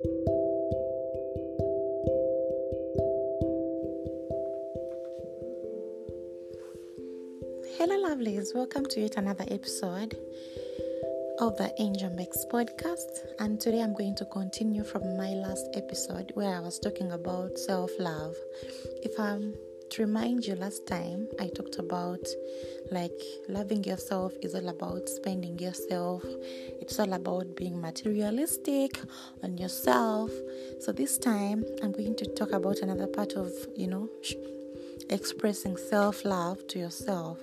Hello, lovelies. Welcome to yet another episode of the Angel Makes podcast. And today I'm going to continue from my last episode where I was talking about self love. If I'm to remind you, last time I talked about like loving yourself is all about spending yourself, it's all about being materialistic on yourself. So, this time I'm going to talk about another part of you know expressing self love to yourself.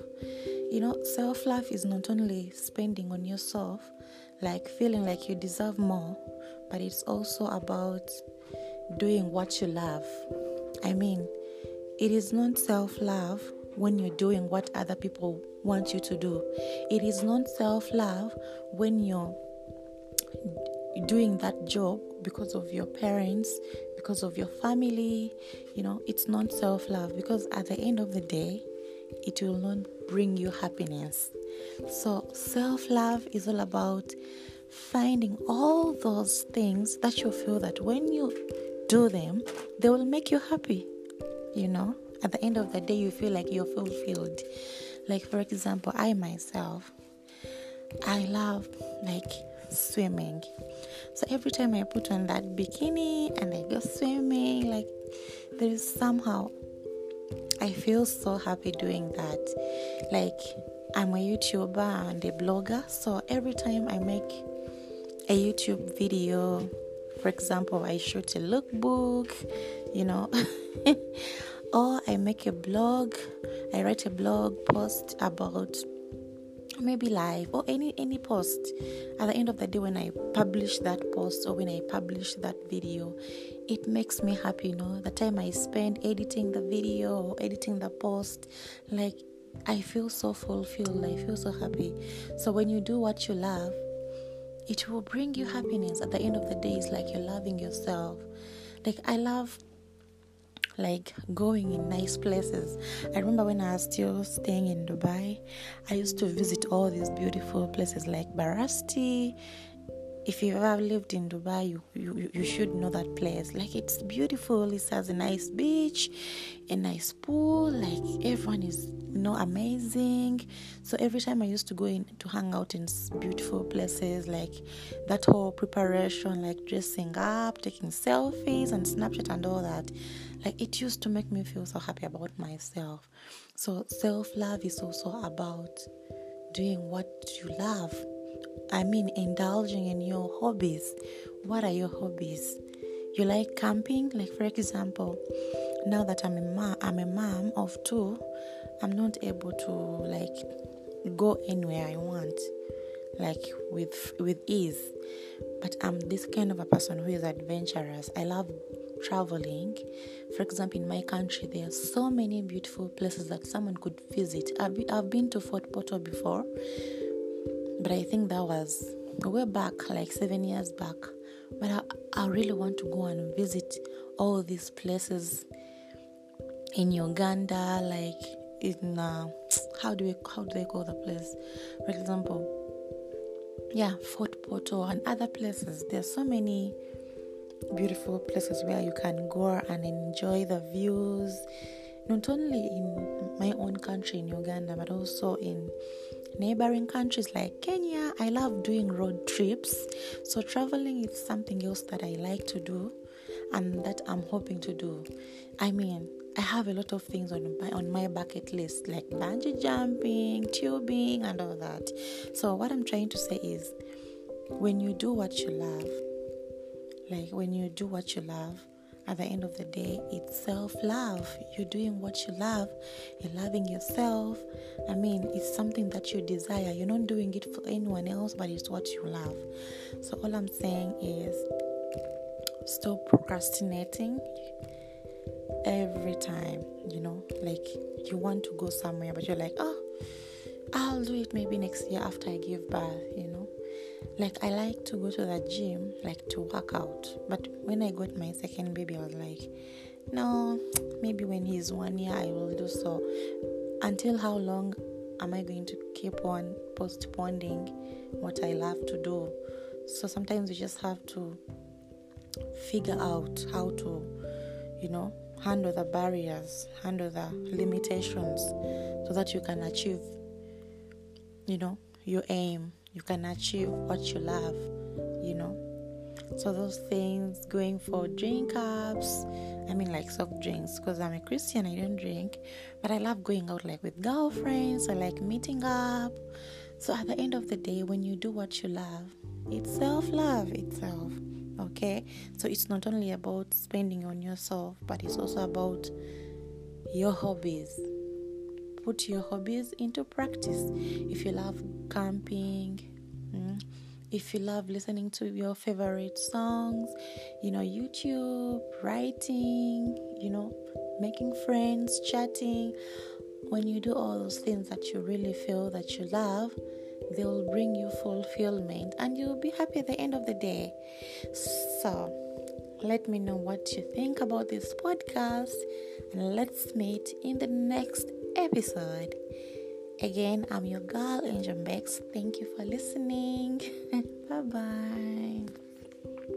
You know, self love is not only spending on yourself, like feeling like you deserve more, but it's also about doing what you love. I mean, it is not self love when you're doing what other people want you to do. It is not self love when you're doing that job because of your parents, because of your family. You know, it's not self love because at the end of the day, it will not bring you happiness. So, self love is all about finding all those things that you feel that when you do them, they will make you happy you know at the end of the day you feel like you're fulfilled. Like for example i myself i love like swimming. So every time i put on that bikini and i go swimming like there is somehow i feel so happy doing that. Like i'm a youtuber and a blogger so every time i make a youtube video for example i shoot a lookbook you know or I make a blog, I write a blog post about maybe live or any any post. At the end of the day when i publish that post or when i publish that video it makes me happy you know. The time i spend editing the video or editing the post like i feel so fulfilled. I feel so happy. So when you do what you love it will bring you happiness at the end of the day it's like you're loving yourself like i love like going in nice places. I remember when I was still staying in Dubai, I used to visit all these beautiful places like Barasti. If you've ever lived in Dubai, you, you, you should know that place. Like it's beautiful. It has a nice beach, a nice pool. Like everyone is you know amazing. So every time I used to go in to hang out in beautiful places, like that whole preparation, like dressing up, taking selfies and Snapchat and all that like it used to make me feel so happy about myself. So self love is also about doing what you love. I mean, indulging in your hobbies. What are your hobbies? You like camping? Like, for example, now that I'm a mom, I'm a mom of two, I'm not able to like go anywhere I want, like with with ease. But I'm this kind of a person who is adventurous. I love traveling. For example, in my country, there are so many beautiful places that someone could visit. I've been, I've been to Fort Portal before, but I think that was way back, like seven years back. But I, I really want to go and visit all these places in Uganda, like in uh, how do we how do they call the place? For example, yeah, Fort Portal and other places. There are so many beautiful places where you can go and enjoy the views, not only in my own country in Uganda, but also in neighboring countries like Kenya. I love doing road trips, so traveling is something else that I like to do and that I'm hoping to do. I mean, I have a lot of things on my on my bucket list like bungee jumping, tubing and all that. So what I'm trying to say is when you do what you love, like when you do what you love, at the end of the day, it's self love. You're doing what you love, you're loving yourself. I mean, it's something that you desire. You're not doing it for anyone else, but it's what you love. So, all I'm saying is stop procrastinating every time. You know, like you want to go somewhere, but you're like, oh, I'll do it maybe next year after I give birth, you know like I like to go to the gym, like to work out. But when I got my second baby, I was like, no, maybe when he's one year, I will do so. Until how long am I going to keep on postponing what I love to do? So sometimes you just have to figure out how to, you know, handle the barriers, handle the limitations so that you can achieve, you know, your aim. You can achieve what you love, you know. So those things, going for drink ups, I mean like soft drinks, because I'm a Christian, I don't drink, but I love going out like with girlfriends. I like meeting up. So at the end of the day, when you do what you love, it's self love itself. Okay, so it's not only about spending on yourself, but it's also about your hobbies. Put your hobbies into practice. If you love camping, mm, if you love listening to your favorite songs, you know, YouTube, writing, you know, making friends, chatting, when you do all those things that you really feel that you love, they will bring you fulfillment and you'll be happy at the end of the day. So, let me know what you think about this podcast and let's meet in the next episode. Again, I'm your girl, Angel Bex. Thank you for listening. bye bye.